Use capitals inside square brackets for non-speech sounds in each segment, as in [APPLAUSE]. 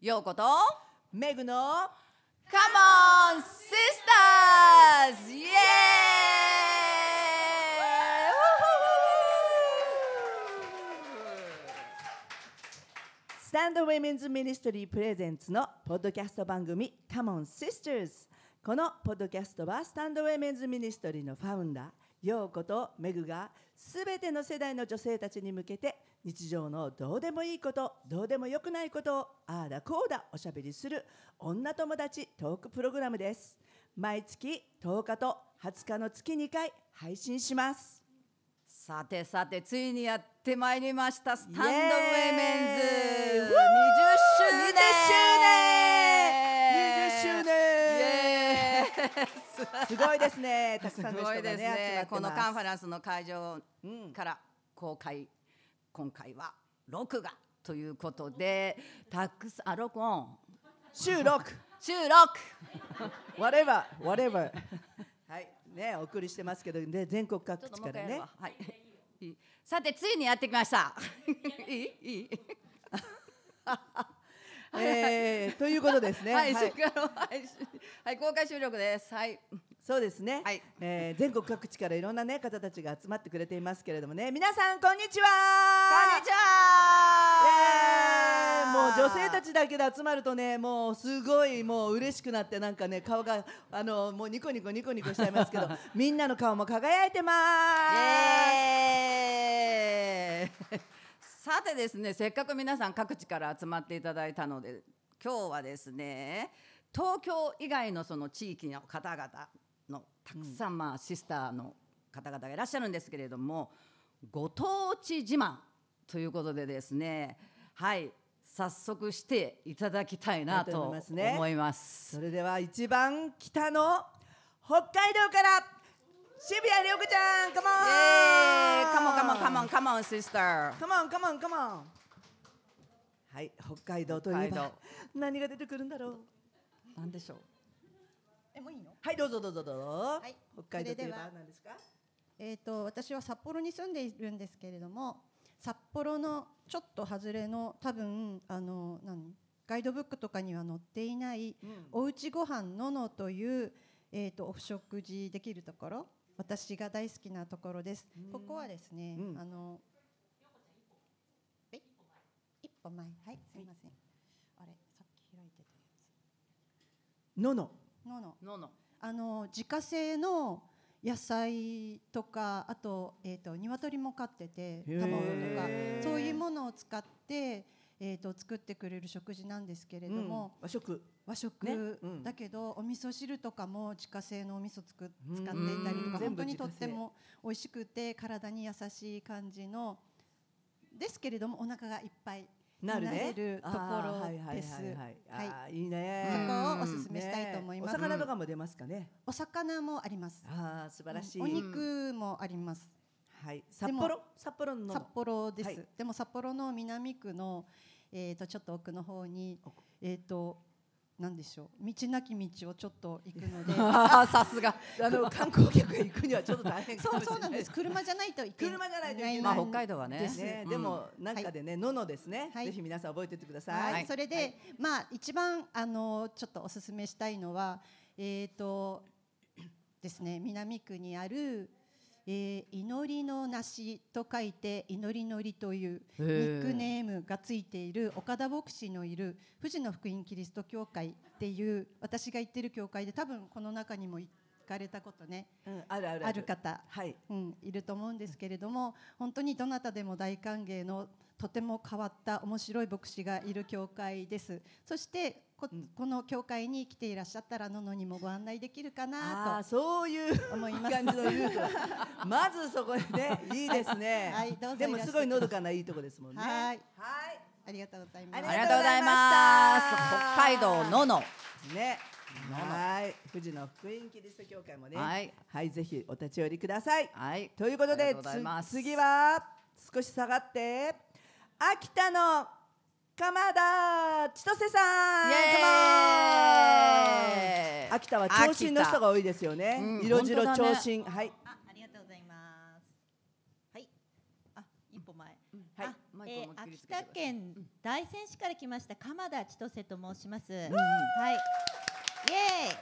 ヨーコと。メグの Come on sisters! イエーイ Stand Women's Ministry presents のポッドキャスト番組 Come on Sisters! このポッドキャストは Stand Women's Ministry のファウンダーヨーコとメグがすべての世代の女性たちに向けて日常のどうでもいいことどうでもよくないことをああだこうだおしゃべりする女友達トークプログラムです。毎月10日と20日の月2回配信します。さてさてついにやってまいりました。スタンドウェイメンズ。20周20年。20周年。イエーイすごいですね。たくすさんの人がねごいですね。このカンファレンスの会場うんから公開今回は録画ということでたくさんあ録音。収録、収録。whatever, whatever。[LAUGHS] はい、ね、お送りしてますけど、ね、全国各地からね。はい。さてついにやってきました。[LAUGHS] いい？いい？[LAUGHS] えー、ということですね。はい、はい。はい。公開収録です。はい。そうですね。はい。えー全国各地からいろんなね方たちが集まってくれていますけれどもね、皆さんこんにちは。こんにちイエーイもうは女性たちだけで集まるとねもうすごいもう嬉しくなってなんかね顔があのもうニコニコニコニコしちゃいますけど [LAUGHS] みんなの顔も輝いてまイす。エーイさてですねせっかく皆さん各地から集まっていただいたので今日はですね東京以外のその地域の方々のたくさん、まあシスターの方々がいらっしゃるんですけれどもご当地自慢ということでですねはい早速していただきたいなとうとございますね思います。それでは一番北の北海道から渋谷涼子ちゃん、カモンカモンカモンカモンカモンシスターカモンカモンカモンはい、北海道といえば北海道。何が出てくるんだろう？なんでしょう？えもういいの？はい、どうぞどうぞどうぞ、はい。北海道といえば何ですか？えっ、と私は札幌に住んでいるんですけれども、札幌のちょっと外れの多分あの何？ガイドブックとかには載っていない、おうちご飯ののというえっ、とお食事できるところ、私が大好きなところです。ここはですね、うん。あのえ一歩前。はいすみません。あれさっき開いてたやのの。つ。のの。のの。あの自家製の野菜とかあと,、えー、と鶏も飼っててー。卵とかそういうものを使って、えー、と作ってくれる食事なんですけれども、うん。和食和食、だけどお味噌汁とかも自家製のお味噌つくうん。使っていたりとうん。か本当にとっても美味しくて体に優しい感じのですけれどもお腹がいっぱいなるね。るところですはいはいはいね。そこをおすすめしたいと思います。ねお魚とかも出ますかね、お魚もあります。ああ素晴らしい、お肉もあります。はい。札幌？札幌の。札幌です、はい。でも札幌の南区の、えー、とちょっと奥の方に奥。えっ、となんでしょう？道なき道をちょっと行くので。[LAUGHS] さすが。あの観光客が行くにはちょっと大変かそうそうなんです。車じゃないといけ車じゃないといけない。まあ北海道はね。ね、うん。でもなんかでね、ののですね、はい。ぜひ皆さん覚えててください。はい、はい。それで、まあ一番あのちょっとおすすめしたいのはえっ、とですね南区にある、えー祈りの梨と書いて祈りのりというニックネームがついている岡田牧師のいる富士の福音キリスト教会っていう私が行ってる教会で多分この中にも行かれたことねうん、あるある。ある方はい。うん、いると思うんですけれども本当にどなたでも大歓迎のとても変わった面白い牧師がいる教会です。そしてこ,、うんこの教会に来ていらっしゃったらののにもご案内できるかあなあ、そういうと思います感じの言うと。[LAUGHS] まずそこでね、いいですね。はいどうぞでもすごいのどかないいとこですもんね。はいはい。ありがとうございますありがとうございます北海道ののね。はい。富士の福音キリスト教会もね。はい。はい、ぜひお立ち寄りください。はいということで次は少し下がって秋田の鎌田千歳さん秋田は長身の人が多いですよね、うん色白長身、はいあ、ありがとうございます。はい。あ、一歩前。秋田県大仙市から来ました鎌田千歳と申します。はい。イエーイ。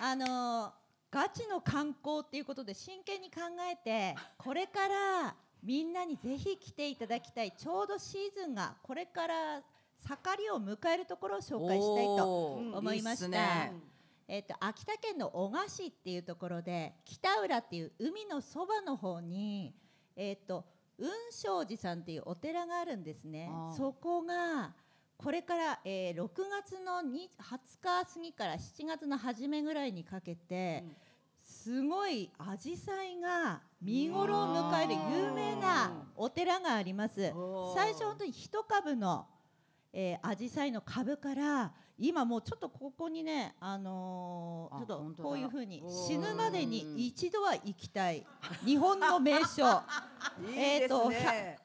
あのーガチの観光っていうことで真剣に考えてこれからみんなにぜひ来ていただきたい。ちょうどシーズンがこれから盛りを迎えるところを紹介したいと思いました。いいね。えっと秋田県の男鹿市っていうところで北浦っていう海のそばの方にえっと雲昌寺さんっていうお寺があるんですね。そこがこれから、えー6月のに20日過ぎから7月の初めぐらいにかけて、すごい紫陽花が見頃を迎える有名なお寺があります。最初本当に一株のえー、紫陽花の株から今もうちょっとここにね、あのーあちょっとこういうふうに死ぬまでに一度は行きたい。日本の名所。[LAUGHS] いいですえね。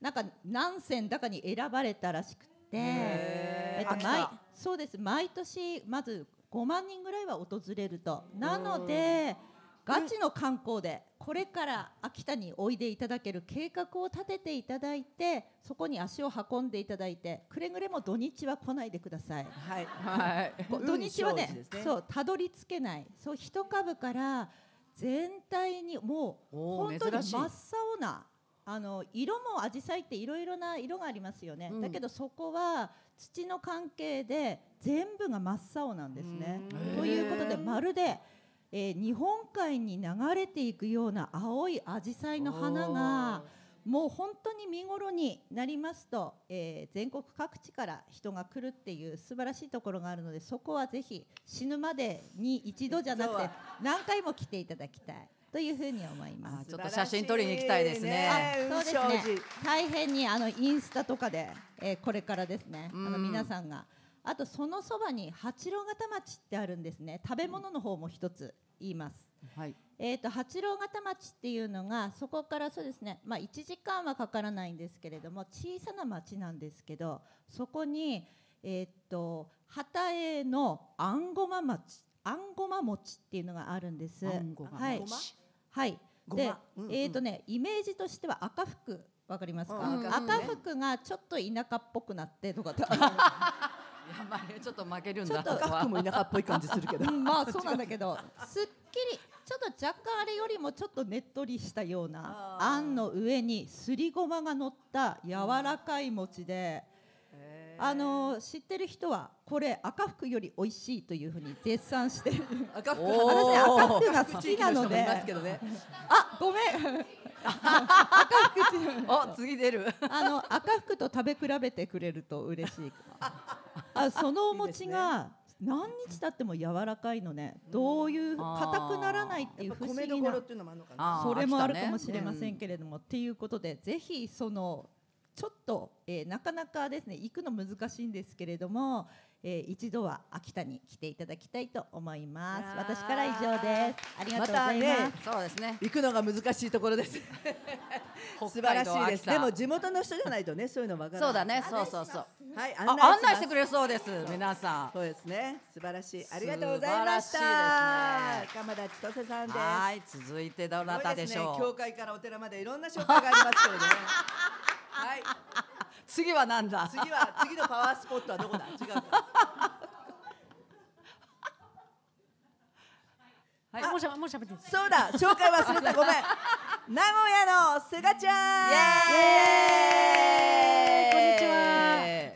なんか何選だかに選ばれたらしくて、えっと毎そうです。毎年まず5万人ぐらいは訪れると。なのでガチの観光でこれから秋田においでいただける計画を立てていただいてそこに足を運んでいただいてくれぐれも土日は来ないでください。はい。はい。土日はねね。そうたどり着けない。そう一株から全体にもう本当に真っ青なあの色も紫陽花っていろいろな色がありますよね、うん。だけどそこは土の関係で全部が真っ青なんですね。うん。ということでまるで、えー日本海に流れていくような青い紫陽花の花がもう本当に見頃になりますと、えー全国各地から人が来るっていう素晴らしいところがあるのでそこはぜひ死ぬまでに一度じゃなくて [LAUGHS] 何回も来ていただきたいというふうに思います。あちょっと写真撮りに行きたいですねあそうですね。大変にあのインスタとかで、えーこれからですね。あのうん皆さんが。あとそのそばに八郎潟町ってあるんですね。食べ物の方も一つ言います。はいえー、と八郎潟町っていうのがそこからそうですね、まあ、1時間はかからないんですけれども小さな町なんですけどそこに、えー、と旗江のあんごま町あんごま餅っていうのがあるんです。あんごまはい餅はい、でうんうん。えっ、とねイメージとしては赤服。わかりますか、うん赤服赤服がちょっと田舎っぽくなってとかって。[LAUGHS] やばいちょっと負けるんだちょっとここは赤服も田舎っぽい感じするけど。う。んまあそうなんだけどすっきりちょっと若干あれよりもちょっとねっとりしたようなあんの上にすりごまが乗った柔らかい餅で、あのー知ってる人はこれ赤服より美味しいというふうに絶賛してる。赤服。赤服服が好きなので。あごめん。[LAUGHS] お次出る。あの赤服と食べ比べてくれると嬉しい。あそのお餅が何日経っても柔らかいのね。どういう硬くならないっていう不思議な米どころっていうのもあるのかな。あーそれもあるかもしれませんけれども、っていうことでぜひそのちょっと、えーなかなかですね行くの難しいんですけれども、えー一度は秋田に来ていただきたいと思います私から以上ですありがとうございます、またねそうですね行くのが難しいところです。素晴らしいです。でも地元の人じゃないとね、そういうのわからない。そうだねそうそうそうはい、あ案内してくれ。れそうです皆さんそうですね。素晴らしい。ありがとうございました。素晴らしいですね鎌田千歳さんです。はい続いてどなたでしすごいょうすね教会からお寺までいろんな紹介がありますけれどね。はい。次はなんだ？次は次のパワースポットはどこだ？違うか。[LAUGHS] はい、もうしゃもうしゃべってそうだ。紹介忘れた。ごめん。[LAUGHS] 名古屋のすがちゃん。イエーイ。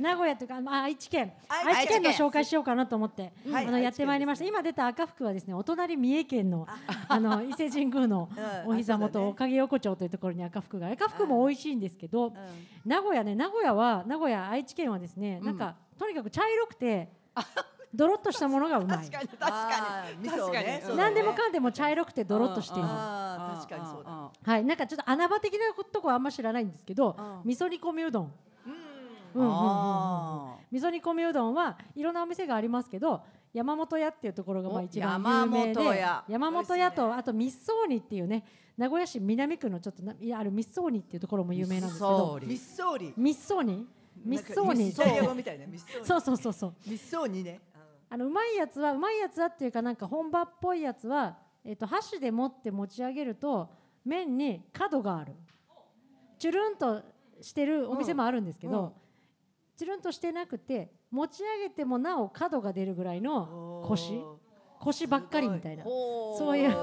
名古屋というか、まあ、愛知県。愛愛知県の紹介しようかなと思って、はい。あのやってまいりました。今出た赤福はですね、お隣三重県のあの伊勢神宮の [LAUGHS] うん。お膝元おかげ横丁というところに赤福が、赤福も美味しいんですけど、ん。名古屋ね、名古屋は名古屋愛知県はですね、なんかとにかく茶色くてドロッとしたものがうまい。[LAUGHS] 確かに確あかに。何でもかんでも茶色くてドロッとしている。確かにそうだ。だはい、なんかちょっと穴場的なとこはあんま知らないんですけど、うん。味噌煮込みうどん。味噌煮込みうどんはいろんなお店がありますけど山本屋っていうところがまあお一番有名で山本屋。山本屋とあと密葬煮っていうね名古屋市南区のちょっとないやある密葬煮っていうところも有名なんですけど。ミッソーリ。密葬煮。密葬煮。イタリア語みたいなミッソーリ。そうそうそうそう。ミッソーニね。あのうまいやつはうまいやつはっていうかなんか本場っぽいやつは、えっと箸で持って持ち上げると麺に角がある。チュルンとしてるお店もあるんですけど、うんつるんとしてなくて持ち上げてもなお角が出るぐらいの腰お腰？ばっかりみたいな。ほそういう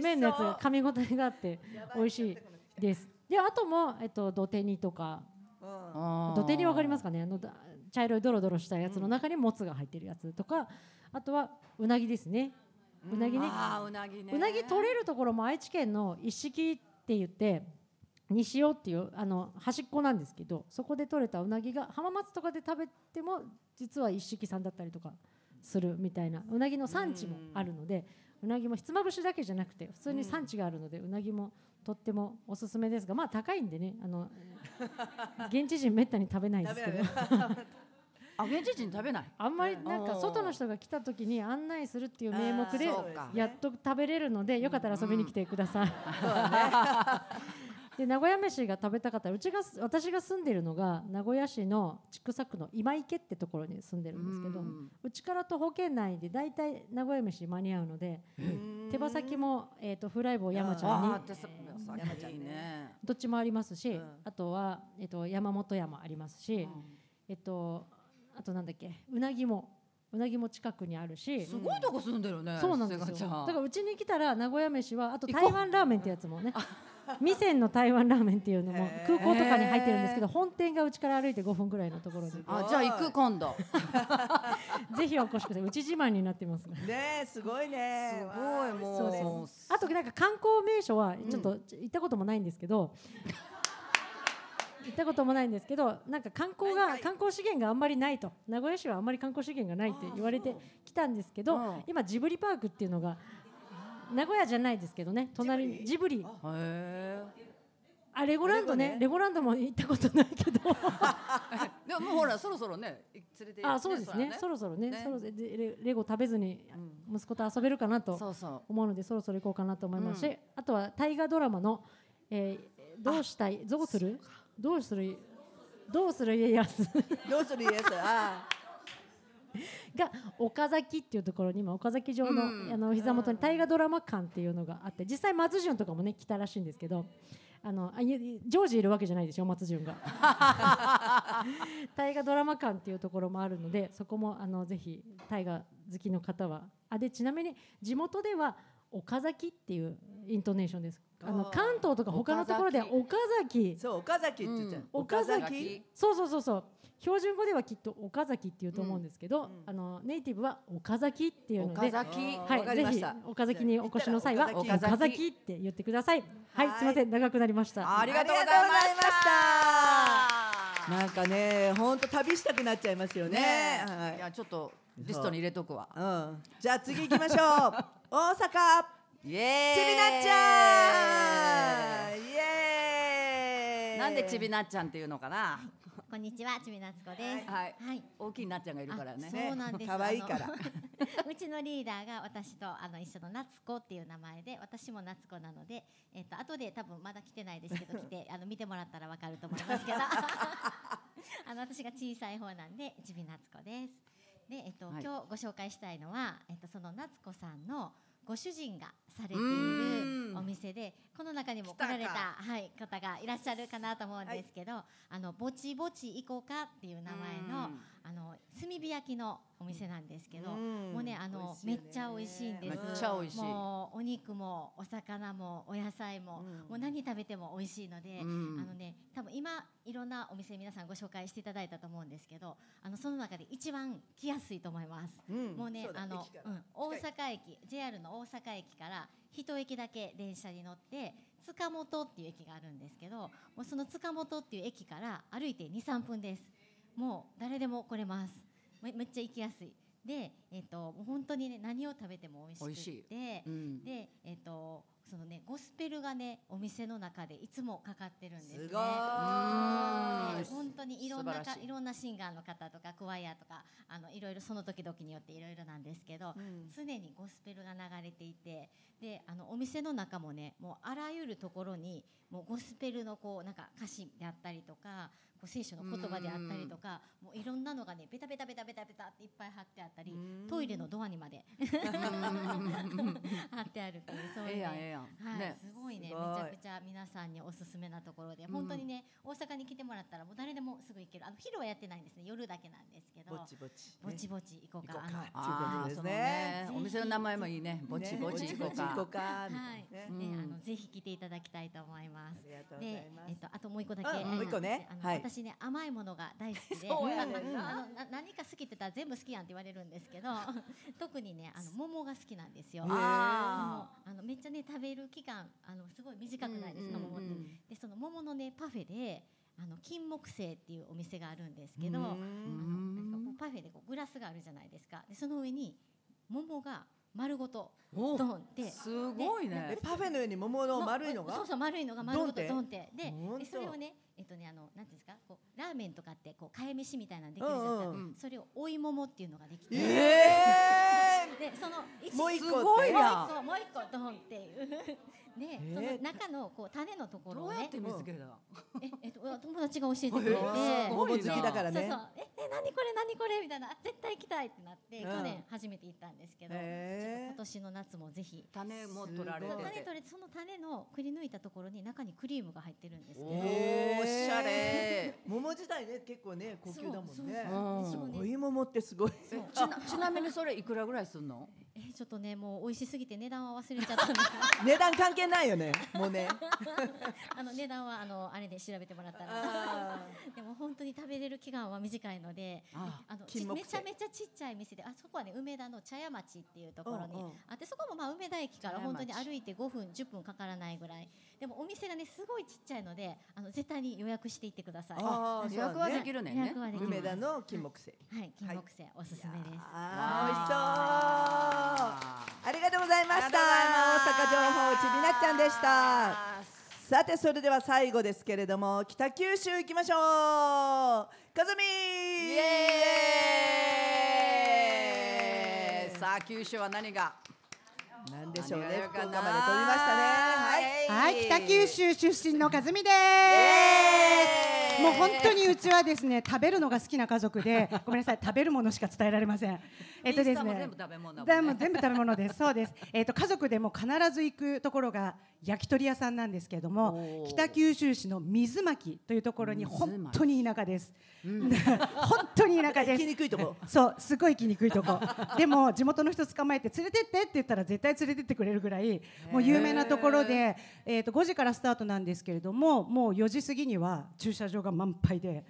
麺のやつ噛み応えがあって美味しいです。であとも、えっと、土手煮とか。うん。土手煮わかりますかね？あのだ茶色いドロドロしたやつの中にもつが入ってるやつとかあとはうなぎですね。うなぎね。あーうなぎね。うなぎ取れるところも愛知県の一式って言って西尾っていうあの端っこなんですけどそこで取れたうなぎが浜松とかで食べても実は一式さんだったりとかするみたいなうなぎの産地もあるのでうなぎもひつまぶしだけじゃなくて普通に産地があるのでうなぎもとってもおすすめですがまあ高いんでねあの現地人めったに食べないですけど。[LAUGHS] あ現地人食べない？あんまりなんかうん外の人が来た時に案内するっていう名目でやっと食べれるのでよかったら遊びに来てください。で名古屋飯が食べたかったらうちが私が住んでるのが名古屋市の千種区の今池ってところに住んでるんですけどうん。うちから徒歩圏内で大体名古屋飯間に合うので手羽先も、えー、とフライ棒山ちゃんにあーどっちもありますし、うん。あとは、えー、と山本山ありますし、えっとあとなんだっけうなぎもうなぎも近くにあるし、すごいとこ住んでるねそうなんですよ。だからうちに来たら名古屋飯はあと台湾ラーメンってやつもね味仙の台湾ラーメンっていうのも空港とかに入ってるんですけど本店がうちから歩いて5分ぐらいのところで。あじゃあ行く今度。[LAUGHS] ぜひお越しください。うち自慢になってます。ねえすごいね。すごいもう。そうあとなんか観光名所はちょっと行ったこともないんですけど、[LAUGHS] 行ったこともないんですけどなんか観光が観光資源があんまりないと。名古屋市はあんまり観光資源がないって言われてきたんですけどうん。今ジブリパークっていうのが名古屋じゃないですけどね隣にジブリ。あ。レゴランドねレゴね。レゴランドも行ったことないけど。[LAUGHS] でももうほらそろそろね連れてあそうですね。そそろそろねね。そろそろ。でレレゴ食べずに息子と遊べるかなと思うのでそろそろ行こうかなと思いますし、あとは大河ドラマの、えーどうしたいどうする？どうする？どうする家康？[LAUGHS] どうする家康？あが岡崎っていうところに今岡崎城の,、うん。あの膝元に大河ドラマ館っていうのがあって実際松潤とかもね来たらしいんですけどあのあジョージいるわけじゃないですよ松潤が。[LAUGHS] 大河ドラマ館っていうところもあるのでそこもあのぜひ大河好きの方は。あでちなみに地元では岡崎っていうイントネーションですあの関東とか他のところでは岡崎。あそう岡崎って言っちゃう、うん。岡崎。崎。そうそうそうそう。標準語ではきっと岡崎っていうと思うんですけど、あのネイティブは岡崎っていうのではい、ぜひ岡崎にお越しの際は岡岡崎。崎って言ってください。はい、はい。すみません。長くなりました。ありがとうございました。なんかね本当旅したくなっちゃいますよね。ねはい。いやちょっとリストに入れとくわ。うん、じゃあ次行きましょう。[LAUGHS] 大阪イエーイちびなっちゃん。イエーイ。なんでちびなっちゃんっていうのかな？こんにちは、ちびなつこです。はい。はい。大きいなっちゃんがいるからね。あそうなんです。可愛いから。うちのリーダーが私とあの一緒の夏子っていう名前で、私も夏子なので、えっ、と後で多分まだ来てないですけど来て [LAUGHS] あの見てもらったらわかると思いますけど、[LAUGHS] あの私が小さい方なんでちびなつこです。で、えっ、と、はい。今日ご紹介したいのは、えっ、とその夏子さんのご主人がされているお店でこの中にも来られた、はい、方がいらっしゃるかなと思うんですけど、あのぼちぼち行こうかっていう名前のうん。あの炭火焼きのお店なんですけど、うん。もうねあのめっちゃ美味しいんです。めっちゃ美味しい。もうお肉もお魚もお野菜も、うん。もう何食べても美味しいので、うん。あのね多分今いろんなお店皆さんご紹介していただいたと思うんですけど、あのその中で一番来やすいと思います。うん。もうねあの大阪駅 JR の大阪駅から一駅だけ電車に乗って塚本っていう駅があるんですけどもうその塚本っていう駅から歩いて23分です。もう誰でも来れます。めめっちゃ行きやすい。で、えっと本当にね何を食べても美味しくてうん。で、えっとそのねゴスペルがねお店の中でいつもかかってるんですね。すごい。ね本当にいろんなかいろんなシンガーの方とかクワイアとかあのいろいろその時々によっていろいろなんですけど、ん。常にゴスペルが流れていてであのお店の中もねもうあらゆるところにもうゴスペルのこうなんか歌詞であったりとかこう聖書の言葉であったりとかもういろんなのがねベタベタベタベタベタっていっぱい貼ってあったりトイレのドアにまで [LAUGHS] 貼ってあるっていうそういう、ねええやん。はい、ね。すごいね。ねめちゃくちゃ皆さんにおすすめなところで、本当にね大阪に来てもらったらもう誰でもすぐ行ける。あの昼はやってないんですね。夜だけなんですけど。ぼちぼち。ぼちぼち行こうか。行こうか。あのああそのね。お店の名前もいいね。ぼちぼち行こうか。か。はい。ねうん。ね、あのぜひ来ていただきたいと思います。あ。りがとうございでま、えっと、あともう一個だけ、うんもう一個ね。あのはい。私ね甘いものが大好きで、そうやねんあのな何か好きって言ったら全部好きやんって言われるんですけど、[LAUGHS] 特にねあの桃が好きなんですよ。あのめっちゃね食べる期間あのすごい短くないですか、うん桃って。うんでその桃のねパフェであの金木犀っていうお店があるんですけど、うん。あのなんかパフェでこうグラスがあるじゃないですか。でその上に桃が丸ごとおドンって。すごいえねパフェのように桃の丸いのが？そうそう丸いのが丸ごとドンって？ドンって。でそれをねえっとねあのなんていうんですかこうラーメンとかってこうかえ飯みたいなのできるじゃないですか、うんうんそれを追い桃っていうのができて、えでその一もう一個。すごいもうな一個。もう一個ドンっていう。で、えその中のこう種のところをね。どうやって見つけたええっと友達が教えてくれて、桃好きだからねそう。そうええ何これ何これみたいな。あ絶対行きたいってなって、うん。去年初めて行ったんですけど、今年の夏もぜひ。種も取られて。て種取れその種のくり抜いたところに中にクリームが入ってるんですけど。おしゃれ。[LAUGHS] 桃自体ね結構ね高級だもんね。そうそうそう。お芋もってすごい。ちなみにそれいくらぐらいすんの？えちょっとねもう美味しすぎて値段は忘れちゃったんです [LAUGHS] 値段関係ないよねもうね。[LAUGHS] あの値段はあのあれで調べてもらったらあ [LAUGHS] でも本当に食べれる期間は短いのでああのめちゃめちゃちっちゃい店であそこはね梅田の茶屋町っていうところにうんうん。あってそこもまあ梅田駅から本当に歩いて5分10分かからないぐらい。でもお店がねすごいちっちゃいのであの絶対に予約していってください。あー予約はできるね。梅田の金木犀はい金木犀おすすめです。あー美味しそうあありがとうございました。大阪情報ちびなっちゃんでした。さてそれでは最後ですけれども北九州行きましょう。かずみイエーイ。さあ九州は何が？なんでしょうね。福岡まで飛びましたね。はい。はい、北九州出身の和美です。もう本当にうちはですね、食べるのが好きな家族で、[LAUGHS] ごめんなさい、食べるものしか伝えられません。えっとですね全部。食べ物ねう全部食べ物です。そうです。えっ、と家族でも必ず行くところが焼き鳥屋さんなんですけれども北九州市の水巻というところに本当に田舎です。本当に田舎です。[LAUGHS] 行きにくいとこそう、すごい行きにくいとこ。でも地元の人捕まえて連れてってって言ったら絶対連れてってくれるぐらいもう有名なところで、えっ、と5時からスタートなんですけれども、もう4時過ぎには駐車場が満杯で、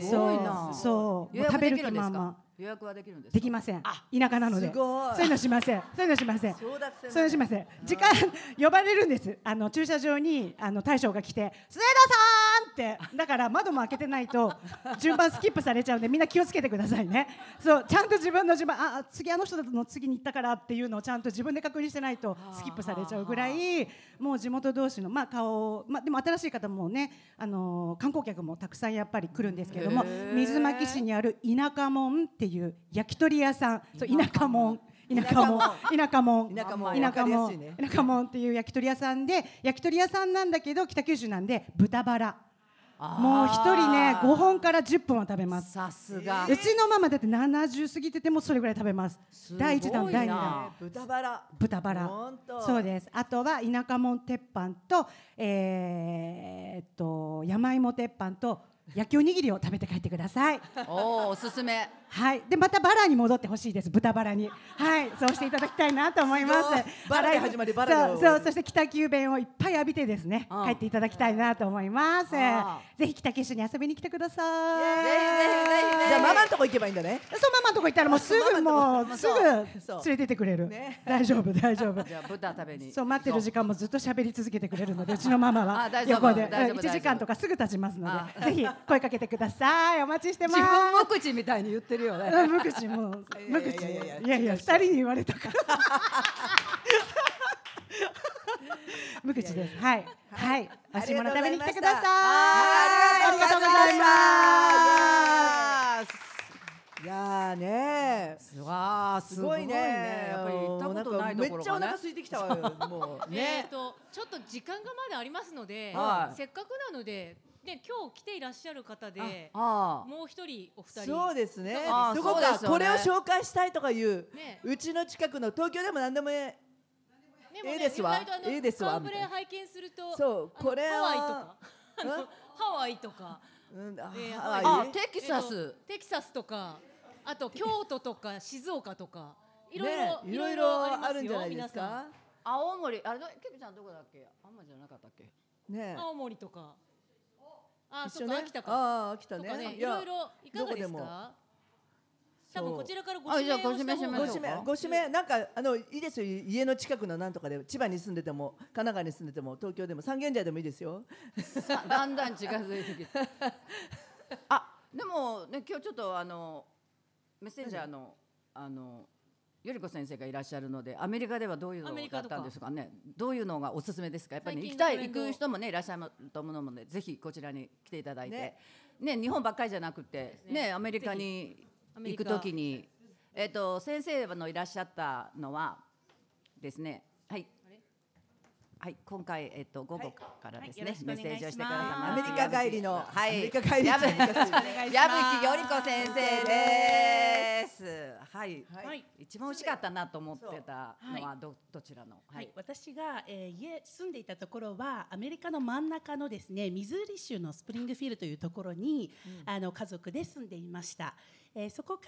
すごいな。そう。食べる気満々。か予約はできるんですか？できません。田舎なので。すごいそういうのしません。そういうのしません。そういうのしません。時間呼ばれるんです。あの駐車場にあの大将が来て、末田さんってだから窓も開けてないと順番スキップされちゃうんでみんな気をつけてくださいね。そうちゃんと自分の順番ああ次あの人の次に行ったからっていうのをちゃんと自分で確認してないとスキップされちゃうぐらいもう地元同士のまあ顔まあでも新しい方もねあのー観光客もたくさんやっぱり来るんですけども水巻市にある田舎もんっていう焼き鳥屋さん。そう田舎もん田舎もん田舎もん田舎も田舎も田舎もんっていう焼き鳥屋さんで焼き鳥屋さんなんだけど北九州なんで豚バラ。もう一人ね5本から10本は食べます。さすが。うちのママだって70過ぎててもそれぐらい食べます。第一弾第二弾豚バラ。豚バラ。そうです。あとは田舎もん鉄板とえーっと山芋鉄板と焼きおにぎりを食べて帰ってください。おおおすすめ。はい、でまたバラに戻ってほしいです。豚バラに。はい。そうしていただきたいなと思います。すバラで始まりバラそうそう。そして北九弁をいっぱい浴びてですねうん帰っていただきたいなと思います。あぜひ北九州に遊びに来てください。ぜひぜひぜひじゃあママのとこ行けばいいんだね。そうママのとこ行ったらもうすぐもうすぐ連れてってくれる。ね。大丈夫大丈夫。[LAUGHS] じゃあ豚食べに。そう待ってる時間もずっと喋り続けてくれるのでう。ちのママは横で。大丈夫1時間とかすぐ経ちますのあでぜひ声かけてください。お待ちしてます。自分も口みたいに言ってるよね。うん無口も。う無口いやいや二人に言われたから。[LAUGHS] 無口です。はい。はい。美味しいもの食べに来てください。ありがとうございます。いやーね。すわーすすごいね。ごいね。やっぱり行ったことないところめっちゃお腹空いてきたわよもう。[LAUGHS] えねちょっと時間がまだありますので、はい。せっかくなので、ね、今日来ていらっしゃる方でああもう一人お二人。そうですね。あそこかこれを紹介したいとかいうね。うちの近くの東京でも何でもえねもねいいですわ。意外とあのいいですわ顔ぶれみたいな拝見するとそうこれはハワイとか。ハワイとか。うん [LAUGHS] あえーハワイ？あテキサス。えっとテキサスとかあと京都とか [LAUGHS] 静岡とか。いろいねろいろいろあるんじゃないですか？青森あれケビちゃんどこだっけ？青森じゃなかったっけ？ね青森とかあ一緒ね。ああ秋田ね。ね。いろいろいかがですか？多分こちらからごあじゃあ指名をした方がご指名しましょご指名ご指名なんかあのいいですよ。家の近くのなんとかで千葉に住んでても神奈川に住んでても東京でも三軒茶屋でもいいですよ。さだんだん近づいてきて。[LAUGHS] あでもね今日ちょっとあのメッセンジャーのあのよりこ先生がいらっしゃるのでアメリカではどういうのだったんですかね？どういうのがおすすめですか？やっぱり、ね、行最きたい行く人もねいらっしゃると思うのでぜひこちらに来ていただいて。ね。ね日本ばっかりじゃなくてね。ねアメリカに行くときにえっ、と先生のいらっしゃったのはですねはいはい、今回、えっと、午後からですね、はいメッセージをしてください。ます。アメリカ帰りのはい、アメリカ帰り矢吹より子先生です。はい、はい。はい一番美味しかったなと思ってたのはど、どちらの？はい、私が、えー家住んでいたところはアメリカの真ん中のですねミズーリ州のスプリングフィールドというところに、あの家族で住んでいました、えーそこか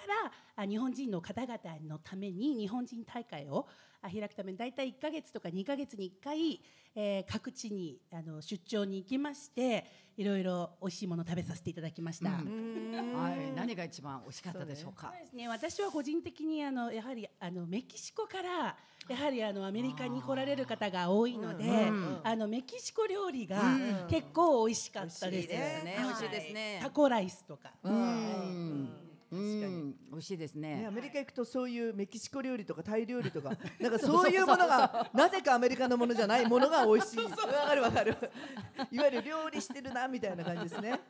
らあ日本人の方々のために日本人大会をあ開くために大体1ヶ月とか2ヶ月に1回、えー各地にあの出張に行きましていろいろ美味しいものを食べさせていただきました。はい、何が一番美味しかったでしょうか？そうですね。私は個人的にあのやはりあのメキシコからやはりあのアメリカに来られる方が多いので、あのメキシコ料理が結構美味しかったです。美味しいですね。はい。美味しいですね。タコライスとか。うん、うん、美味しいですね、ねア。メリカ行くとそういうメキシコ料理とかタイ料理とかなんかそういうものがなぜかアメリカのものじゃないものが美味しい。わかるわかる。いわゆる料理してるなみたいな感じですね。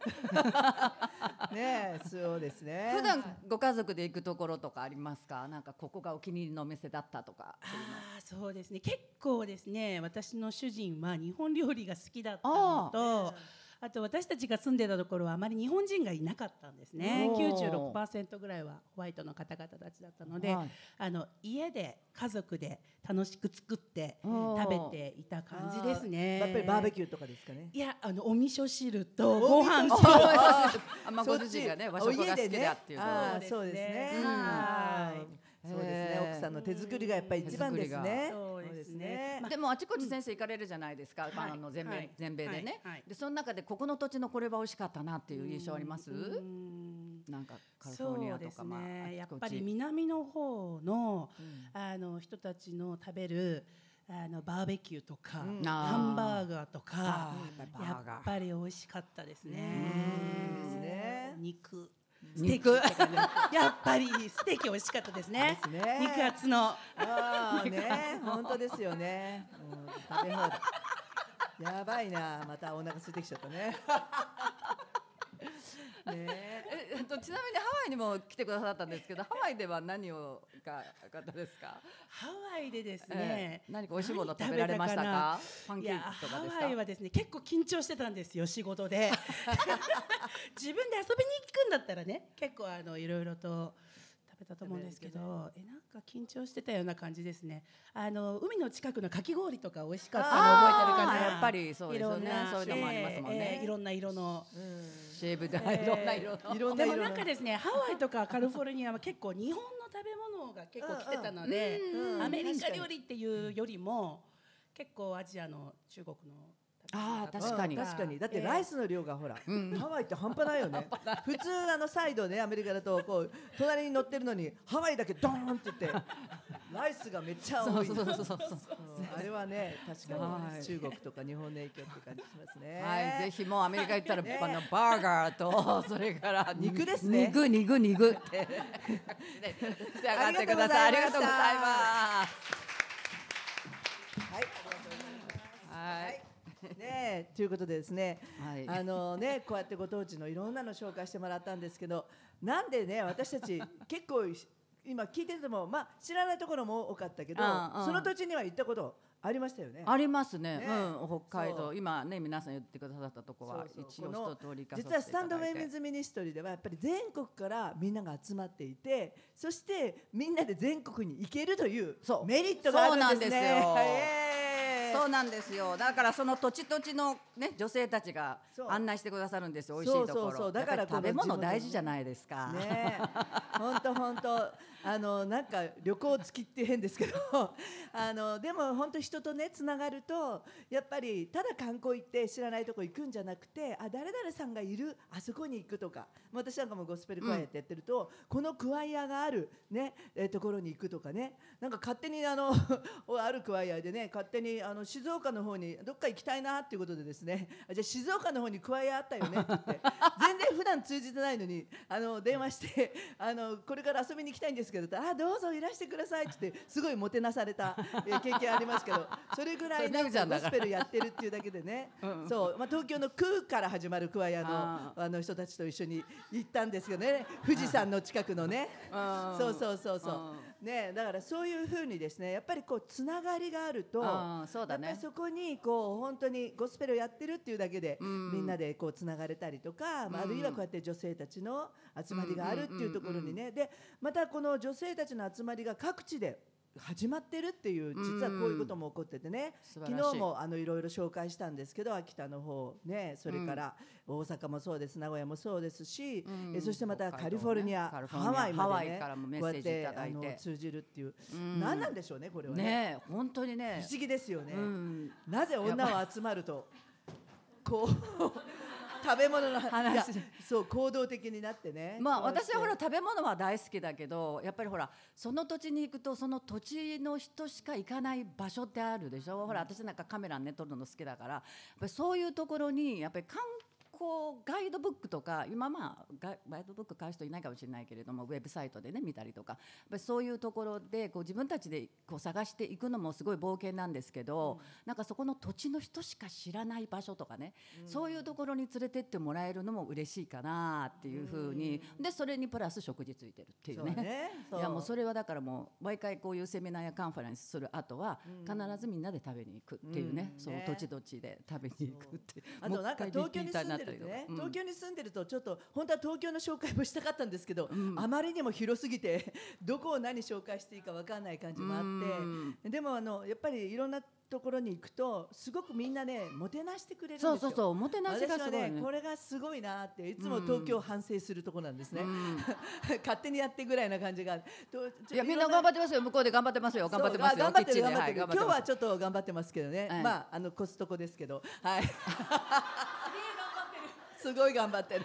[LAUGHS] ねそうですね。普段ご家族で行くところとかありますか？なんかここがお気に入りのお店だったとか。ああそうですね。結構ですね。私の主人は日本料理が好きだったのとあと私たちが住んでたところはあまり日本人がいなかったんですね。おー。96%ぐらいはホワイトの方々たちだったので、はい。あの家で家族で楽しく作って食べていた感じですね。やっぱりバーベキューとかですかね。いやあのお味噌汁とご飯と。あ、ま [LAUGHS] あ、ご主人がね、和食が好きだっていう。そうですね。うん。はいそうですね。奥さんの手作りがやっぱり一番ですね。そうですね。でもあちこち先生行かれるじゃないですか、はい。あの全米、はい。全米でね、でその中でここの土地のこれは美味しかったなっていう印象あります、うん。なんかカリフォルニアとか、そうですまあね、やっあちこち。ぱり南の方の、うん。あの人たちの食べるあのバーベキューとか、うん。ハンバーガーとかやっぱり美味しかったですね。うん。ですね。肉肉ステーキ。ね。やっぱりステーキ美味しかったですね。ですね。肉厚の。ああね。本当ですよね、うん、食べ放題。やばいな。またお腹空いてきちゃったね [LAUGHS] ねえ。え [LAUGHS] っとちなみにハワイにも来てくださったんですけどハワイでは何をが方ですか、ハワイでですえね。え、何か美味しいもの食べられましたか？パンケーキとかですハワイかはですね結構緊張してたんですよ仕事で。[LAUGHS] 自分で遊びに行くんだったらね結構あのいろいろと食べたと思うんですけどえなんか緊張してたような感じですね。あの海の近くのかき氷とか美味しかったの覚えてるかな？やっぱりそうですよね。そういうのもありますもんね。いろんな色の。シェーブで、いろんな色のいろんな色の。でもなんかですねハワイとかカリフォルニアは結構日本の食べ物が結構来てたのでうん。アメリカ料理っていうよりも結構アジアの中国のあー確かに。うん確かに。だってライスの量がほら、ん。ハワイって半端ないよね。普通あのサイドねアメリカだとこう隣に乗ってるのにハワイだけドーンって言って [LAUGHS] ライスがめっちゃ多い。そうそうそうそうう。んあれはね確かはい。に中国とか日本の影響って感じしますね。はい、ぜひもうアメリカ行ったら、あのバーガーとそれから [LAUGHS] 肉ですね。肉肉肉って。[LAUGHS] 仕上がってください。あありりがとうございがとうございます。はいはい。ね。えということでですね、はい。あのねこうやってご当地のいろんなの紹介してもらったんですけどなんでね私たち結構今聞いててもまあ知らないところも多かったけど、うんうん。その土地には行ったことありましたよね。ありますね。ね。うん、北海道。今ね皆さん言ってくださったとこは一応一通り行か実はスタンドウェイメンズズミニストリーではやっぱり全国からみんなが集まっていてそしてみんなで全国に行けるというそう。メリットがあるんですね。そうなんですよ [LAUGHS] そうなんですよ。だからその土地土地のね女性たちが案内してくださるんですよ。美味しいところ。だから食べ物大事じゃないですか、本当本当あのなんか旅行付きって変ですけど、[LAUGHS] あのでも本当人とねつながるとやっぱりただ観光行って知らないとこ行くんじゃなくて、あ誰々さんがいるあそこに行くとか、私なんかもゴスペルクワイアってやってると、このクワイアがあるねえところに行くとかね、なんか勝手にあの [LAUGHS] あるクワイアでね勝手にあの静岡の方にどっか行きたいなっていうことでですね、じゃ静岡の方にクワイアあったよねって言って、全然普段通じてないのにあの電話してあのこれから遊びに行きたいんですけどあどうぞいらしてくださいってすごいもてなされた、えー経験ありますけど [LAUGHS] それぐらいなんかゴスペルやってるっていうだけでね。そう、まあ、東京の空から始まるクワイアのああの人たちと一緒に行ったんですけどね。富士山の近くのね。そうそうそうそうねだからそういうふうにですねやっぱりこうつながりがあるとあーそうだね。やっぱりそこにこう本当にゴスペルをやってるっていうだけで、ん。みんなでこうつながれたりとか、まあ、あるいはこうやって女性たちの集まりがあるっていうところにね、でまたこの女性たちの集まりが各地で始まってるっていう実はこういうことも起こっててね、素晴らしい。昨日もあのいろいろ紹介したんですけど秋田の方ねそれから大阪もそうです名古屋もそうですし、ん。えそしてまたカリフォルニア、カリフォルニアハワイまでねからもメッセージいただいて。こうやってあの通じるっていう、ん。何なんでしょうねこれはね。ねえ本当にね。不思議ですよね、うん。なぜ女は集まるとこう食べ物の話。そう行動的になってね。まあ私はほら食べ物は大好きだけどやっぱりほらその土地に行くとその土地の人しか行かない場所ってあるでしょ、ほら私なんかカメラね撮るの好きだから。やっぱりそういうところにやっぱり観光ガイドブックとか今まあガイドブック買う人いないかもしれないけれどもウェブサイトでね見たりとか。やっぱりそういうところでこう自分たちでこう探していくのもすごい冒険なんですけど、なんかそこの土地の人しか知らない場所とかね、そういうところに連れてってもらえるのも嬉しいかなっていうふうに、でそれにプラス食事ついてるっていうね。ね。[LAUGHS] いやもうそれはだからもう毎回こういうセミナーやカンファレンスする後は必ずみんなで食べに行くっていうね、うん。そのね土地土地で食べに行くって。あとなんか東京に住んでったりとかうん。東京に住んでるとちょっと本当は東京の紹介もしたかったんですけど、あまりにも広すぎて [LAUGHS] どこを何紹介していいかわかんない感じもあって、でもあのやっぱりいろんなところに行くとすごくみんなねもてなしてくれるんですよ。そうそうそうおもてなしがすごいね。ねこれがすごいなっていつも東京を反省するところなんですね。[LAUGHS] 勝手にやってぐらいな感じが。いやみんな頑張ってますよ。向こうで頑張ってますよ。頑張ってます頑張ってる頑張ってる、はい今日はちょっと頑張ってますけどね、ええまああのコストコですけど。はい [LAUGHS] すごい頑張ってる。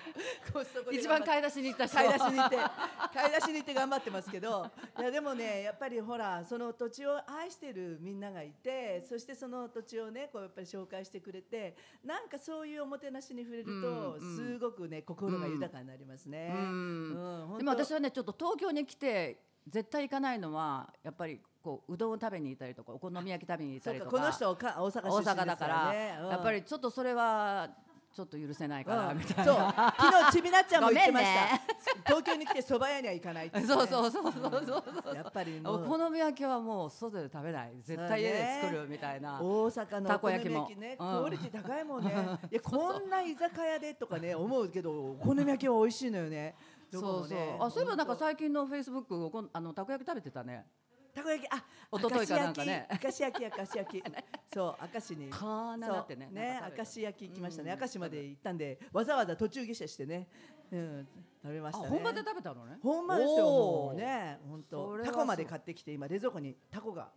一番買い出しに行った人。買い出しに行って。[LAUGHS] 買い出しに行って頑張ってますけど。いやでもねやっぱりほらその土地を愛してるみんながいてそしてその土地をねこうやっぱり紹介してくれてなんかそういうおもてなしに触れると、すごくね心が豊かになりますね。うん。でも私はねちょっと東京に来て絶対行かないのはやっぱりこううどんを食べに行ったりとかお好み焼き食べに行ったりとか。この人か大阪大阪だから、やっぱりちょっとそれはちょっと許せないかな、うん。みたいそう。な。昨日ちびなっちゃんも言ってました、[LAUGHS] ね東京に来て蕎麦屋には行かないって、ね、そうそうそうそうそうそう。やっぱりお好み焼きはもう外で食べない。絶対家で作るみたいな。大阪のたお好みこ焼きね、うん。クオリティ高いもんね。[LAUGHS] いやこんな居酒屋でとかね思うけどお好み焼きは美味しいのよね。そうそう。あそういえばなんか最近のフェイスブックあのたこ焼き食べてたね。たこ焼き。あ一昨日かなんかね。明石焼き明石焼き。[LAUGHS] そう明石に。カーナなってねね明石焼き行きましたね、うん。明石まで行ったんでわざわざ途中下車してね、うん、食べまあしたね。本場で食べたのね。ほんまですよもうね。本当。タコまで買ってきて今冷蔵庫にタコが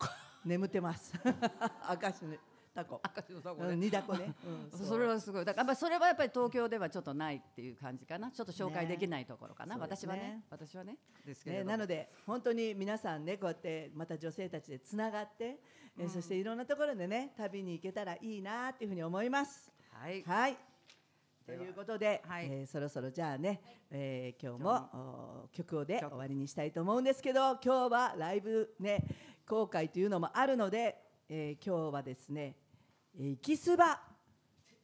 眠ってます。[LAUGHS] 明石のタコ赤字のタコねうん煮ダコね、[LAUGHS] うんそれはすごい。だからそれはやっぱり東京ではちょっとないっていう感じかな。ちょっと紹介できないところかな。ね私はね。私はね。ですけどもなので本当に皆さんねこうやってまた女性たちでつながって、えーそしていろんなところでね旅に行けたらいいなっていうふうに思います。はい。はいということで、はいえーそろそろじゃあね、えー今日も曲をで曲終わりにしたいと思うんですけど今日はライブね公開というのもあるので、えー今日はですねえー「キスバ」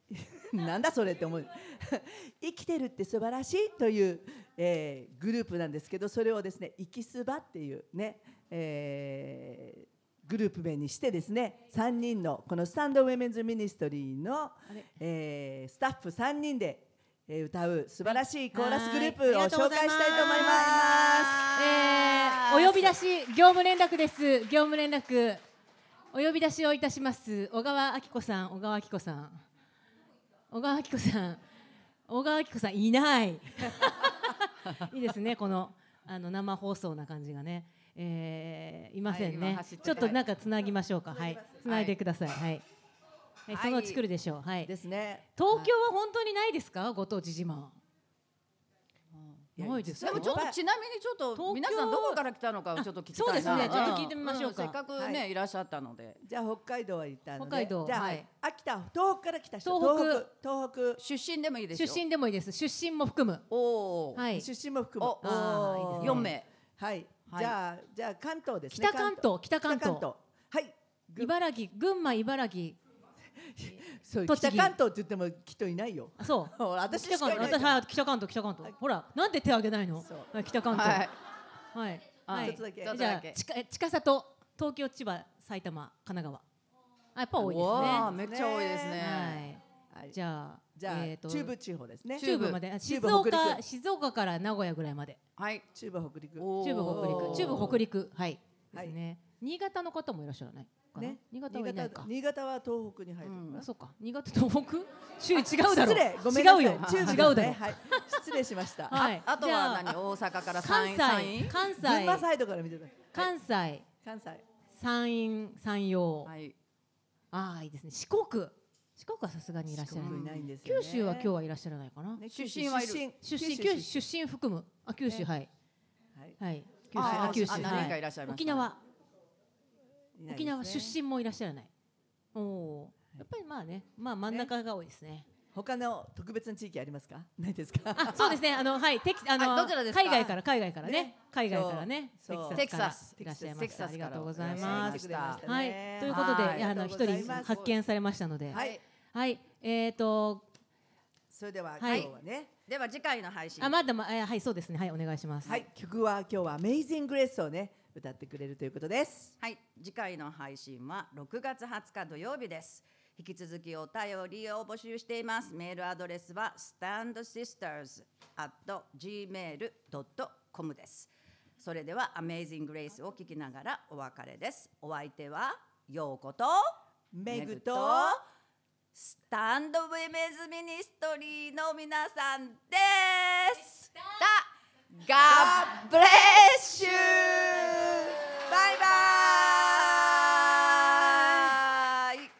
[LAUGHS] なんだそれって思う。[LAUGHS] 生きてるって素晴らしいという、えーグループなんですけどそれをですね「イキスバ」っていうね、えーグループ名にしてですね3人のこのスタンドウェメンズミニストリーの、えースタッフ3人で、えー歌う素晴らしいコーラスグループを紹介したいと思います。えーお呼び出し業務連絡です。業務連絡お呼び出しをいたします。小川明子さん小川明子さん。小川明子さん。小川明子さんいない。[LAUGHS] いいですねこのあの生放送な感じがね、えーいませんね、はいちょっとなんかつなぎましょうか。はい。つないでください。はい、はい。はいそのうち来るでしょう。はい。ですね。東京は本当にないですか？ご当地自慢ないですかでもちょっとちなみにちょっと皆さんどこから来たのかをちょっと聞きたいな。そうですね。んちょっと聞いてみましょうか。ん。せっかくね、はい。い、らっしゃったので。じゃあ北海道は行ったので、北海道じゃあ、はい。秋田東北から来た人、東東北。東出身でもいいですよ。出身でもいいです出身も含む。おお。はい。北出身も含む。おあーいいですね。四名。はい。はい。じゃあじゃあ関東ですね。北関東。北関東。はい。ぐ茨城群馬茨城そう北関東って言ってもきっといないよ。あそう。ほ [LAUGHS] ら私し北関かいない東。私はい北関東北関東。ほらなんで手挙げないの？北関東。はい。はい。あはい。ちょっとだけ。じゃあ近え近さと東京千葉埼玉神奈川。あやっぱ多いですね。わあめっちゃ多いですね。はい。はい。じゃあじゃあ、えーと中部地方ですね。中部まで。あ静中部北岡陸。静岡から名古屋ぐらいまで。はい。中部北陸。中部北陸。中部北陸。はい。はい。ですね。新潟の方もいらっしゃらない？ね。新潟は新潟は東北に入るのかな。あそうか。新潟東北？州違うだろ。失礼。ごめんなさい。違うよ。違うだろ。はい。失礼しました。はい。あとは何？大阪から山関西。陰？関群馬西サイドから見てた。関西。関西。山陰山陽。はい。ああいいですね。四国。四国はさすがにいらっしゃらない。四国いないんですよね。九州は今日はいらっしゃらないかな。ね出身はいる出身。出身九州九州出身含むあ九州はい。はい。はい。九州。ああ九州。はい沖縄ね沖縄出身もいらっしゃらない。おおー。やっぱりまあねまあ真ん中が多いですね。他の特別な地域ありますか？ないですか？あそうですね。あのはいテキあのはいどちらですか？海外から海外からね。ね。海外からね。そう。テキサスいらっしゃいまテキサスしたありがとうございます。はいね。ということではい。あの一人発見されましたので。はい。はい。えっとそれでは今はい。日はね、では次回の配信。あまだまえーはいそうですね。はいお願いします。はい。曲は今日は Amazing Grace をね歌ってくれるということです。はい、次回の配信は6月20日土曜日です。引き続きお便りを募集しています。メールアドレスは standsisters@gmail.com です。それでは Amazing Grace を聞きながらお別れです。お相手はようことメグとスタンドウェメズミニストリーの皆さんです。God bless you.